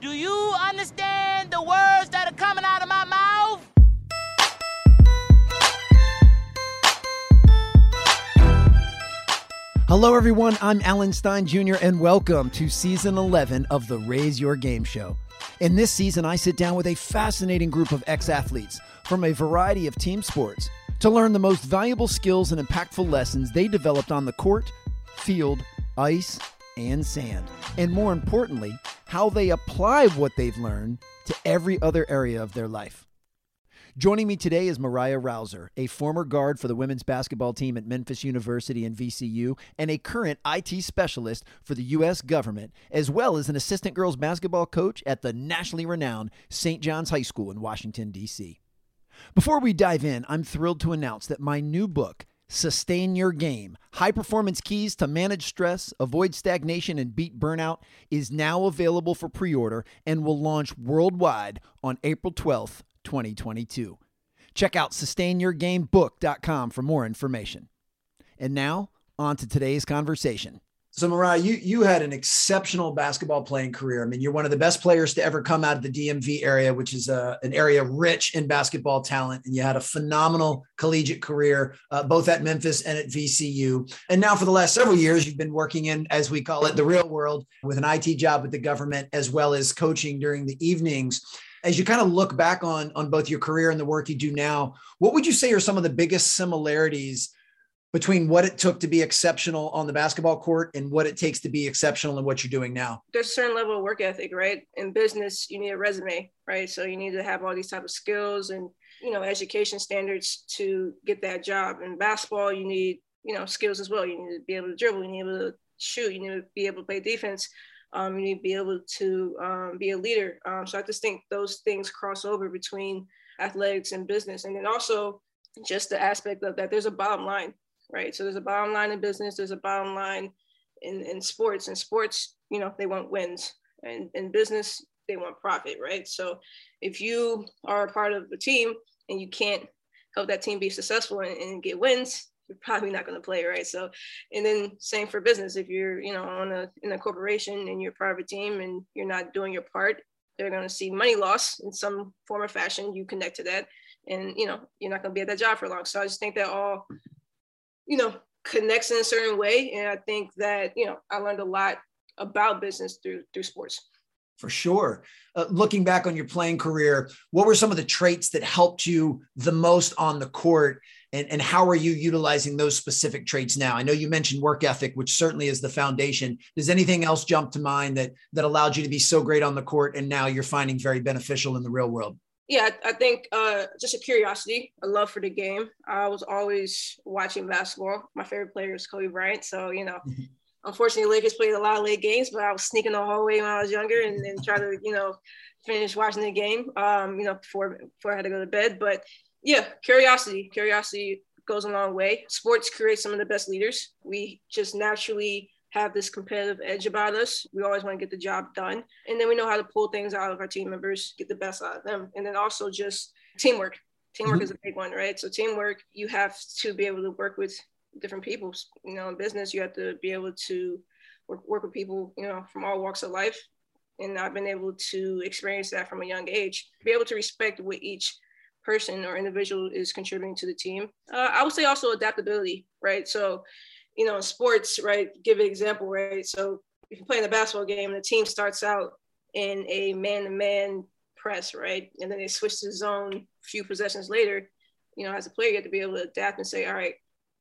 Do you understand the words that are coming out of my mouth? Hello, everyone. I'm Alan Stein Jr., and welcome to season 11 of the Raise Your Game Show. In this season, I sit down with a fascinating group of ex athletes from a variety of team sports to learn the most valuable skills and impactful lessons they developed on the court, field, ice, and sand. And more importantly, how they apply what they've learned to every other area of their life. Joining me today is Mariah Rouser, a former guard for the women's basketball team at Memphis University and VCU, and a current IT specialist for the U.S. government, as well as an assistant girls basketball coach at the nationally renowned St. John's High School in Washington, D.C. Before we dive in, I'm thrilled to announce that my new book, Sustain Your Game High Performance Keys to Manage Stress, Avoid Stagnation, and Beat Burnout, is now available for pre order and will launch worldwide on April 12th, 2022. Check out sustainyourgamebook.com for more information. And now, on to today's conversation. So, Mariah, you you had an exceptional basketball playing career. I mean, you're one of the best players to ever come out of the DMV area, which is a, uh, an area rich in basketball talent. And you had a phenomenal collegiate career, uh, both at Memphis and at VCU. And now, for the last several years, you've been working in, as we call it, the real world with an IT job with the government, as well as coaching during the evenings as you kind of look back on on both your career and the work you do now what would you say are some of the biggest similarities between what it took to be exceptional on the basketball court and what it takes to be exceptional in what you're doing now. There's a certain level of work ethic right? In business you need a resume right? So you need to have all these type of skills and you know education standards to get that job. In basketball you need you know skills as well. You need to be able to dribble you need to be able to shoot you need to be able to play defense um, you need to be able to um, be a leader. Um, so I just think those things cross over between athletics and business. And then also just the aspect of that there's a bottom line, right? So there's a bottom line in business, there's a bottom line in, in sports. And sports, you know, they want wins. And in business, they want profit, right? So if you are a part of a team and you can't help that team be successful and, and get wins, you're probably not going to play right so and then same for business if you're you know on a in a corporation and you're a private team and you're not doing your part they're going to see money loss in some form or fashion you connect to that and you know you're not going to be at that job for long so i just think that all you know connects in a certain way and i think that you know i learned a lot about business through through sports for sure. Uh, looking back on your playing career, what were some of the traits that helped you the most on the court? And, and how are you utilizing those specific traits now? I know you mentioned work ethic, which certainly is the foundation. Does anything else jump to mind that that allowed you to be so great on the court and now you're finding very beneficial in the real world? Yeah, I think uh, just a curiosity, a love for the game. I was always watching basketball. My favorite player is Kobe Bryant, so you know, unfortunately, Lakers played a lot of late games, but I was sneaking the hallway when I was younger and, then try to, you know, finish watching the game, um, you know, before before I had to go to bed. But yeah, curiosity, curiosity goes a long way. Sports create some of the best leaders. We just naturally have this competitive edge about us. We always want to get the job done. And then we know how to pull things out of our team members, get the best out of them. And then also just teamwork. Teamwork mm-hmm. is a big one, right? So teamwork, you have to be able to work with different people. You know, in business, you have to be able to work, work with people, you know, from all walks of life. And I've been able to experience that from a young age. Be able to respect what each person or individual is contributing to the team. Uh, I would say also adaptability, right? So, you know, in sports, right? Give an example, right? So if you're playing a basketball game and the team starts out in a man-to-man press, right? And then they switch to zone a few possessions later, you know, as a player, you have to be able to adapt and say, all right,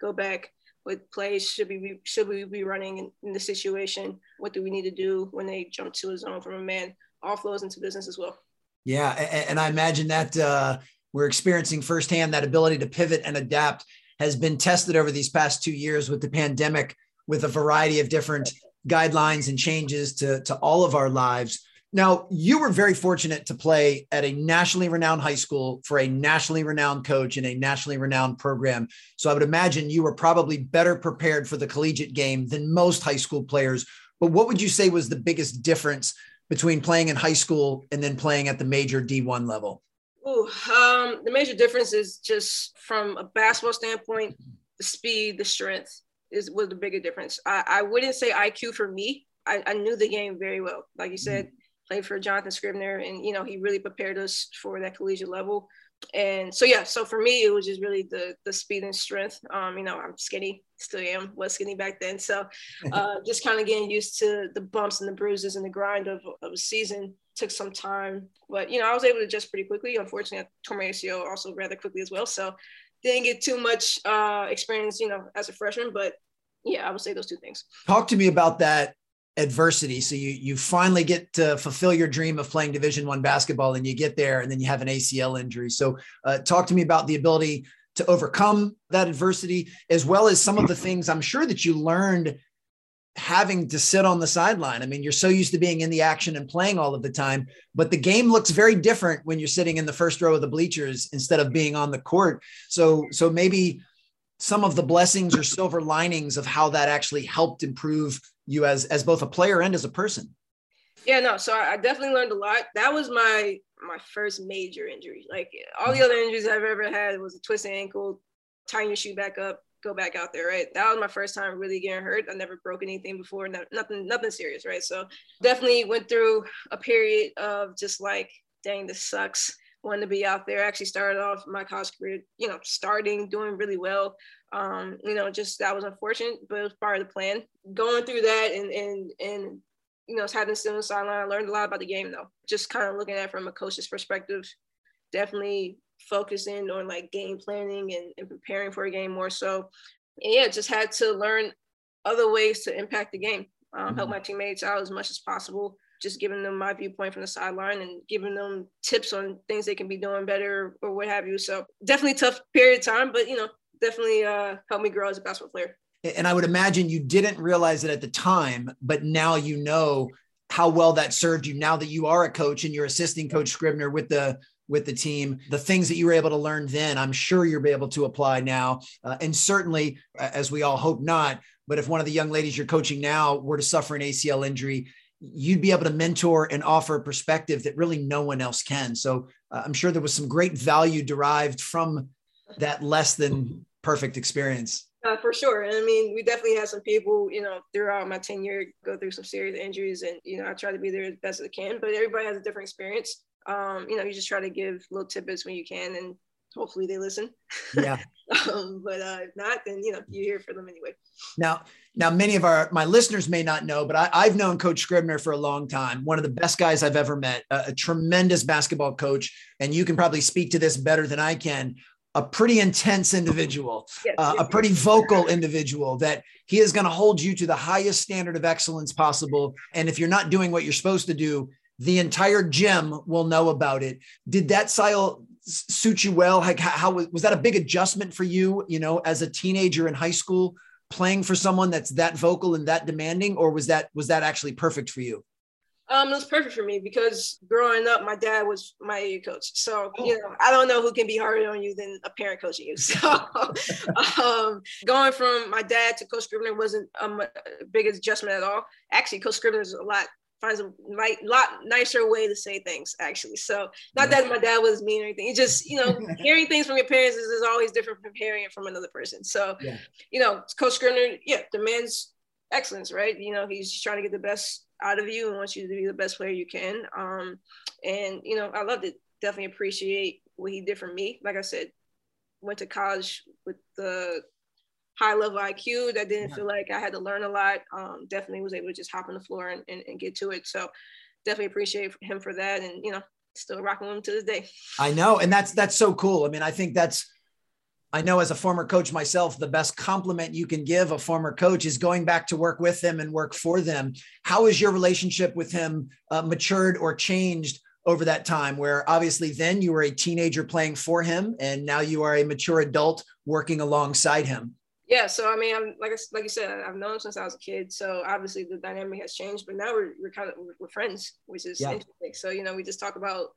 go back. What plays should we be, should we be running in, in the situation? What do we need to do when they jump to a zone from a man? All flows into business as well. Yeah, and I imagine that uh, we're experiencing firsthand that ability to pivot and adapt has been tested over these past two years with the pandemic, with a variety of different guidelines and changes to, to all of our lives. Now, you were very fortunate to play at a nationally renowned high school for a nationally renowned coach in a nationally renowned program. So I would imagine you were probably better prepared for the collegiate game than most high school players. But what would you say was the biggest difference between playing in high school and then playing at the major D1 level? Ooh, um, the major difference is just from a basketball standpoint, the speed, the strength is was the bigger difference. I, I wouldn't say IQ for me. I, I knew the game very well. Like you said, played for Jonathan Scribner, and you know he really prepared us for that collegiate level. And so yeah, so for me it was just really the the speed and strength. Um, you know I'm skinny, still am, was skinny back then. So uh, just kind of getting used to the bumps and the bruises and the grind of, of a season took some time, but you know I was able to adjust pretty quickly. Unfortunately, I tore my ACL also rather quickly as well, so didn't get too much uh, experience, you know, as a freshman. But yeah, I would say those two things. Talk to me about that adversity. So you you finally get to fulfill your dream of playing division one basketball and you get there and then you have an acl injury. So uh, talk to me about the ability to overcome that adversity as well as some of the things i'm sure that you learned having to sit on the sideline. I mean you're so used to being in the action and playing all of the time but the game looks very different when you're sitting in the first row of the bleachers instead of being on the court. So so maybe some of the blessings or silver linings of how that actually helped improve you as as both a player and as a person. Yeah no so i definitely learned a lot. That was my my first major injury. Like all the mm-hmm. other injuries i've ever had was a twisted ankle tying your shoe back up go back out there right? That was my first time really getting hurt. I never broke anything before nothing nothing serious right? So definitely went through a period of just like dang this sucks wanted to be out there. I actually started off my college career, you know, starting, doing really well. Um, you know, just that was unfortunate, but it was part of the plan. Going through that and and and you know, having still on the sideline, I learned a lot about the game though. Just kind of looking at it from a coach's perspective, definitely focusing on like game planning and, and preparing for a game more so. And yeah, just had to learn other ways to impact the game, um, mm-hmm. help my teammates out as much as possible just giving them my viewpoint from the sideline and giving them tips on things they can be doing better or what have you. So definitely tough period of time, but you know, definitely uh, helped me grow as a basketball player. And I would imagine you didn't realize it at the time, but now you know how well that served you. Now that you are a coach and you're assisting Coach Scribner with the with the team, the things that you were able to learn then, I'm sure you'll be able to apply now. Uh, and certainly, as we all hope not, but if one of the young ladies you're coaching now were to suffer an ACL injury, you'd be able to mentor and offer a perspective that really no one else can. So uh, I'm sure there was some great value derived from that less than perfect experience. Uh, for sure. And I mean, we definitely had some people, you know, throughout my tenure go through some serious injuries. And, you know, I try to be there as best as I can, but everybody has a different experience. Um, you know, you just try to give little tidbits when you can and hopefully they listen. Yeah. um, but uh, if not, then, you know, you're here for them anyway. Now, now, many of our my listeners may not know, but I, have known Coach Scribner for a long time. One of the best guys I've ever met, a, a tremendous basketball coach, and you can probably speak to this better than I can. A pretty intense individual, yes, uh, yes, a pretty yes. vocal individual that he is going to hold you to the highest standard of excellence possible. And if you're not doing what you're supposed to do, the entire gym will know about it. Did that style suit you well? Like, how was, was that a big adjustment for you? You know, as a teenager in high school, playing for someone that's that vocal and that demanding, or was that was that actually perfect for you? Um, it was perfect for me because growing up, my dad was my coach. So, oh. you know, I don't know who can be harder on you than a parent coaching you. So, um, going from my dad to Coach Scribner wasn't um, a big adjustment at all. Actually, Coach Scribner is a lot finds a lot nicer way to say things actually. So not that my dad was mean or anything. It's just, you know, hearing things from your parents is, is always different from hearing it from another person. So, yeah. you know, Coach Scribner, yeah, demands excellence, right? You know, he's trying to get the best out of you and wants you to be the best player you can. Um, and you know, I loved it. Definitely appreciate what he did for me. Like I said, went to college with the high level IQ that didn't yeah. feel like I had to learn a lot. Um, definitely was able to just hop on the floor and, and, and, get to it. So definitely appreciate him for that. And, you know, still rocking with him to this day. I know. And that's, that's so cool. I mean, I think that's, I know as a former coach myself, the best compliment you can give a former coach is going back to work with them and work for them. How has your relationship with him uh, matured or changed over that time where obviously then you were a teenager playing for him and now you are a mature adult working alongside him? yeah, so I mean, I'm like I, like you said, I've known him since I was a kid. So obviously the dynamic has changed, but now we're, we're kind of we're friends, which is yeah. interesting. So you know, we just talk about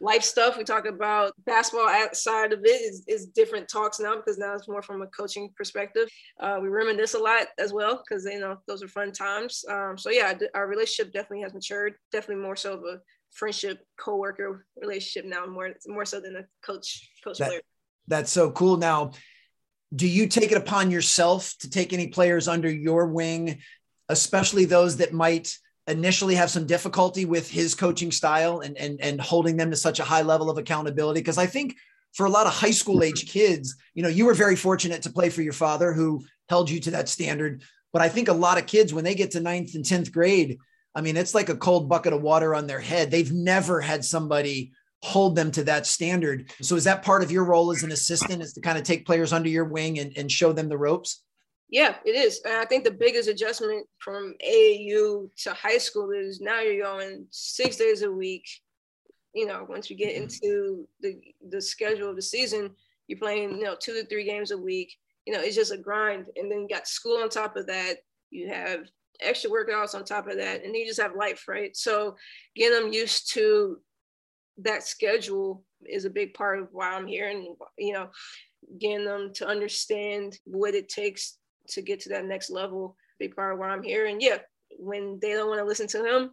life stuff. We talk about basketball outside of it is, is different talks now because now it's more from a coaching perspective. Uh, we reminisce a lot as well because you know those are fun times. Um, so yeah, our relationship definitely has matured. Definitely more so of a friendship, co-worker relationship now, more more so than a coach coach that, player. That's so cool. Now do you take it upon yourself to take any players under your wing, especially those that might initially have some difficulty with his coaching style and and and holding them to such a high level of accountability? Because I think for a lot of high school age kids, you know, you were very fortunate to play for your father who held you to that standard. But I think a lot of kids, when they get to ninth and 10th grade, I mean, it's like a cold bucket of water on their head. They've never had somebody hold them to that standard. So is that part of your role as an assistant is to kind of take players under your wing and, and show them the ropes? Yeah, it is. And I think the biggest adjustment from AAU to high school is now you're going six days a week. You know, once you get mm-hmm. into the the schedule of the season, you're playing, you know, two to three games a week. You know, it's just a grind. And then you got school on top of that. You have extra workouts on top of that. And then you just have life, right? So getting them used to that schedule is a big part of why I'm here. And, you know, getting them to understand what it takes to get to that next level, big part of why I'm here. And yeah, when they don't want to listen to him,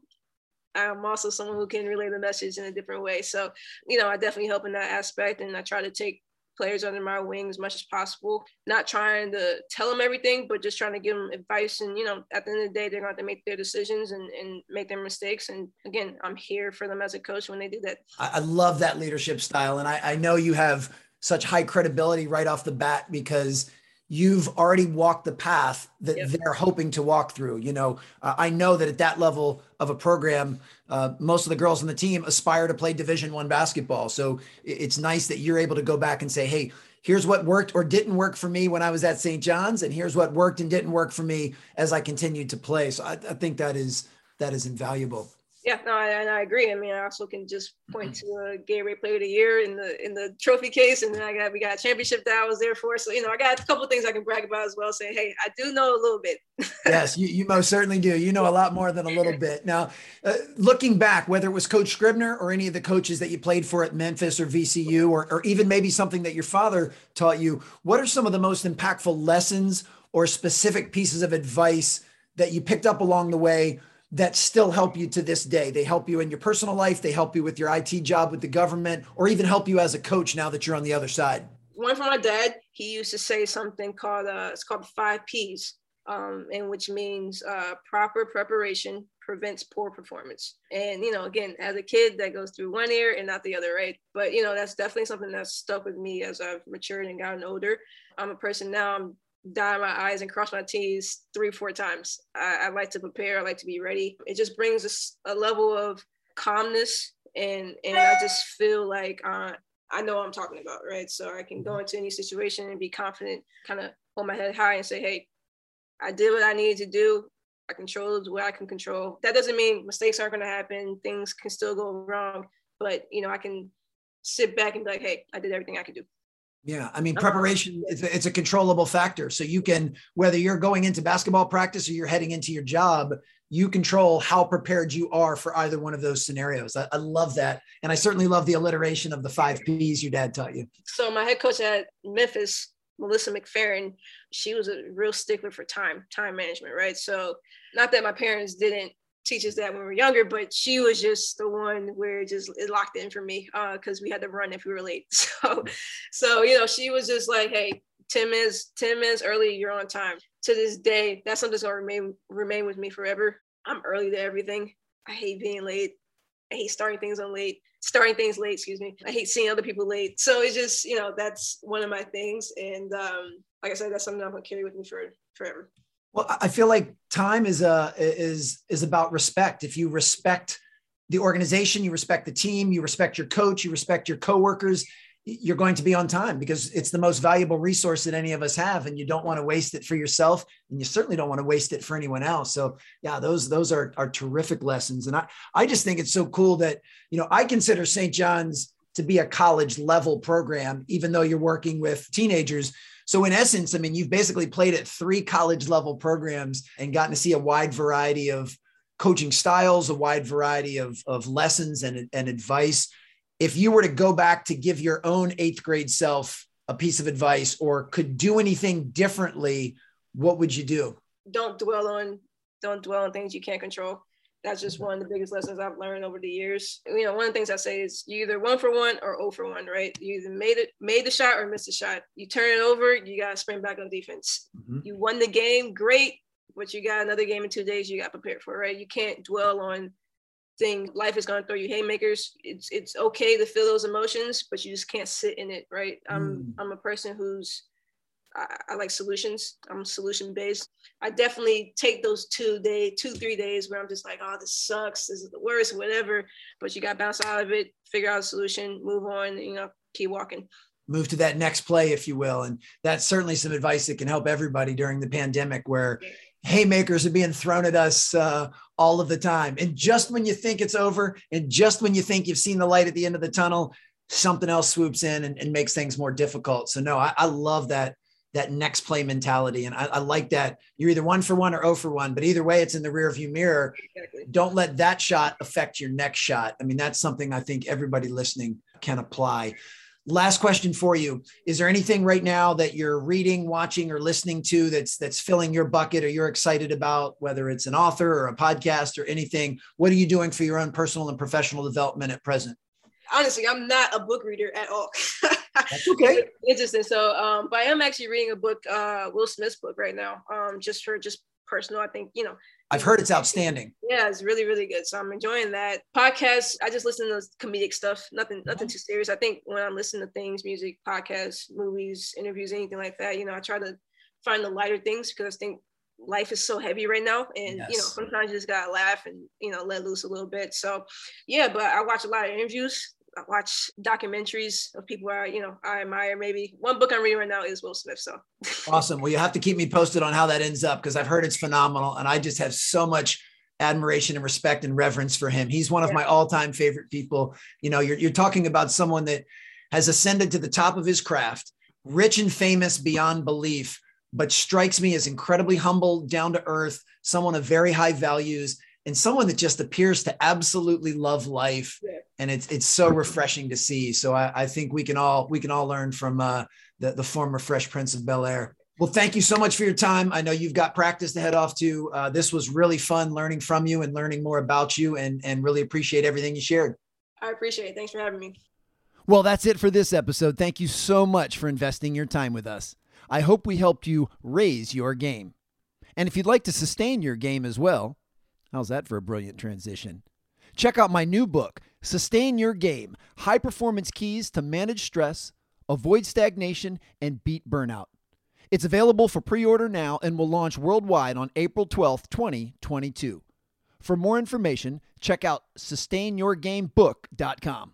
I'm also someone who can relay the message in a different way. So, you know, I definitely help in that aspect. And I try to take players under my wing as much as possible. Not trying to tell them everything, but just trying to give them advice. And, you know, at the end of the day, they're going to, to make their decisions and, and make their mistakes. And again, I'm here for them as a coach when they do that. I love that leadership style. And I, I know you have such high credibility right off the bat because you've already walked the path that yep. they're hoping to walk through. You know, uh, I know that at that level of a program, uh, most of the girls on the team aspire to play Division One basketball. So it's nice that you're able to go back and say, "Hey, here's what worked or didn't work for me when I was at St. John's, and here's what worked and didn't work for me as I continued to play." So I, I think that is that is invaluable. Yeah, no, I, and I agree. I mean, I also can just point to a Gatorade Player of the Year in the in the trophy case, and then I got we got a championship that I was there for. So you know, I got a couple things I can brag about as well. saying, hey, I do know a little bit. yes, you, you most certainly do. You know a lot more than a little bit. Now, uh, looking back, whether it was Coach Scribner or any of the coaches that you played for at Memphis or VCU, or or even maybe something that your father taught you, what are some of the most impactful lessons or specific pieces of advice that you picked up along the way? That still help you to this day. They help you in your personal life, they help you with your IT job with the government, or even help you as a coach now that you're on the other side. One from my dad, he used to say something called uh, it's called five P's, um, and which means uh, proper preparation prevents poor performance. And you know, again, as a kid, that goes through one ear and not the other, right? But you know, that's definitely something that's stuck with me as I've matured and gotten older. I'm a person now. I'm dot my I's and cross my T's three, four times. I, I like to prepare. I like to be ready. It just brings a, a level of calmness, and and I just feel like uh, I know what I'm talking about, right? So I can go into any situation and be confident, kind of hold my head high and say, hey, I did what I needed to do. I controlled what I can control. That doesn't mean mistakes aren't going to happen. Things can still go wrong, but you know I can sit back and be like, hey, I did everything I could do. Yeah, I mean, preparation it's a, it's a controllable factor. So you can whether you're going into basketball practice or you're heading into your job, you control how prepared you are for either one of those scenarios. I, I, love that, and I certainly love the alliteration of the five P's your dad taught you. So my head coach at Memphis, Melissa McFerrin, she was a real stickler for time, time management, right? So not that my parents didn't teach us that when we are younger, but she was just the one where it just it locked in for me because uh, we had to run if we were late. So, so you know, she was just like, "Hey, ten minutes, ten minutes early, you're on time." To this day, that's something that's gonna remain remain with me forever. I'm early to everything. I hate being late. I hate starting things on late, starting things late. Excuse me. I hate seeing other people late. So it's just you know that's one of my things, and um, like I said, that's something I'm gonna carry with me for forever. Well, I feel like time is uh, a is is about respect. If you respect the organization, you respect the team, you respect your coach, you respect your coworkers, you're going to be on time because it's the most valuable resource that any of us have and you don't want to waste it for yourself and you certainly don't want to waste it for anyone else so yeah those those are are terrific lessons and i i just think it's so cool that you know i consider st john's to be a college level program even though you're working with teenagers so in essence, I mean, you've basically played at three college level programs and gotten to see a wide variety of coaching styles, a wide variety of, of lessons and, and advice. If you were to go back to give your own eighth grade self a piece of advice or could do anything differently, what would you do? Don't dwell on don't dwell on things you can't control that's just one of the biggest lessons I've learned over the years. You know, one of the things I say is you either one for one or 0 for one, right? You either made it, made the shot or missed the shot. You turn it over, you got to spring back on defense. Mm-hmm. You won the game, great. but you got another game in two days. You got prepared for, right? You can't dwell on things. Life is gonna throw you haymakers. It's it's okay to feel those emotions, but you just can't sit in it, right? I'm mm. I'm a person who's I, I, like solutions. I'm solution based. I definitely take those two day, two three days where I'm just like, oh, this sucks. This is the worst, whatever. But you got to bounce out of it, figure out a solution, move on. You know, keep walking move to that next play, if you will. And that's certainly some advice that can help everybody during the pandemic where haymakers are being thrown at us uh, all of the time. And just when you think it's over, and just when you think you've seen the light at the end of the tunnel, something else swoops in and, and makes things more difficult. So no, I, I love that that next play mentality. And I, I, like that you're either one for one or oh for one, but either way, it's in the rear view mirror. Exactly. Don't let that shot affect your next shot. I mean, that's something I think everybody listening can apply. Last question for you. Is there anything right now that you're reading, watching, or listening to that's that's filling your bucket or you're excited about, whether it's an author or a podcast or anything? What are you doing for your own personal and professional development at present? Honestly, I'm not a book reader at all. That's okay. Interesting. So, um, but I am actually reading a book, uh, Will Smith's book right now, um, just for just personal. I think you know I've heard it's outstanding. Yeah, it's really, really good. So I'm enjoying that. podcast. I just listen to comedic stuff, nothing, nothing mm-hmm. too serious. I think when I'm listening to things, music, podcasts, movies, interviews, anything like that, you know, I try to find the lighter things because I think life is so heavy right now. And yes. you know, sometimes you just gotta laugh and you know, let loose a little bit. So yeah, but I watch a lot of interviews. I watch documentaries of people I, you know, I admire. Maybe one book I'm reading right now is Will Smith. So awesome. Well, you have to keep me posted on how that ends up because I've heard it's phenomenal, and I just have so much admiration and respect and reverence for him. He's one of yeah. my all-time favorite people. You know, you're you're talking about someone that has ascended to the top of his craft, rich and famous beyond belief, but strikes me as incredibly humble, down to earth, someone of very high values and someone that just appears to absolutely love life yeah. And it's it's so refreshing to see. So I, I think we can all we can all learn from uh, the, the former fresh prince of bel air. Well thank you so much for your time. I know you've got practice to head off to. Uh, this was really fun learning from you and learning more about you and and really appreciate everything you shared. I appreciate it. Thanks for having me. Well that's it for this episode. Thank you so much for investing your time with us. I hope we helped you raise your game. And if you'd like to sustain your game as well How's that for a brilliant transition? Check out my new book, Sustain Your Game High Performance Keys to Manage Stress, Avoid Stagnation, and Beat Burnout. It's available for pre order now and will launch worldwide on April 12, 2022. For more information, check out sustainyourgamebook.com.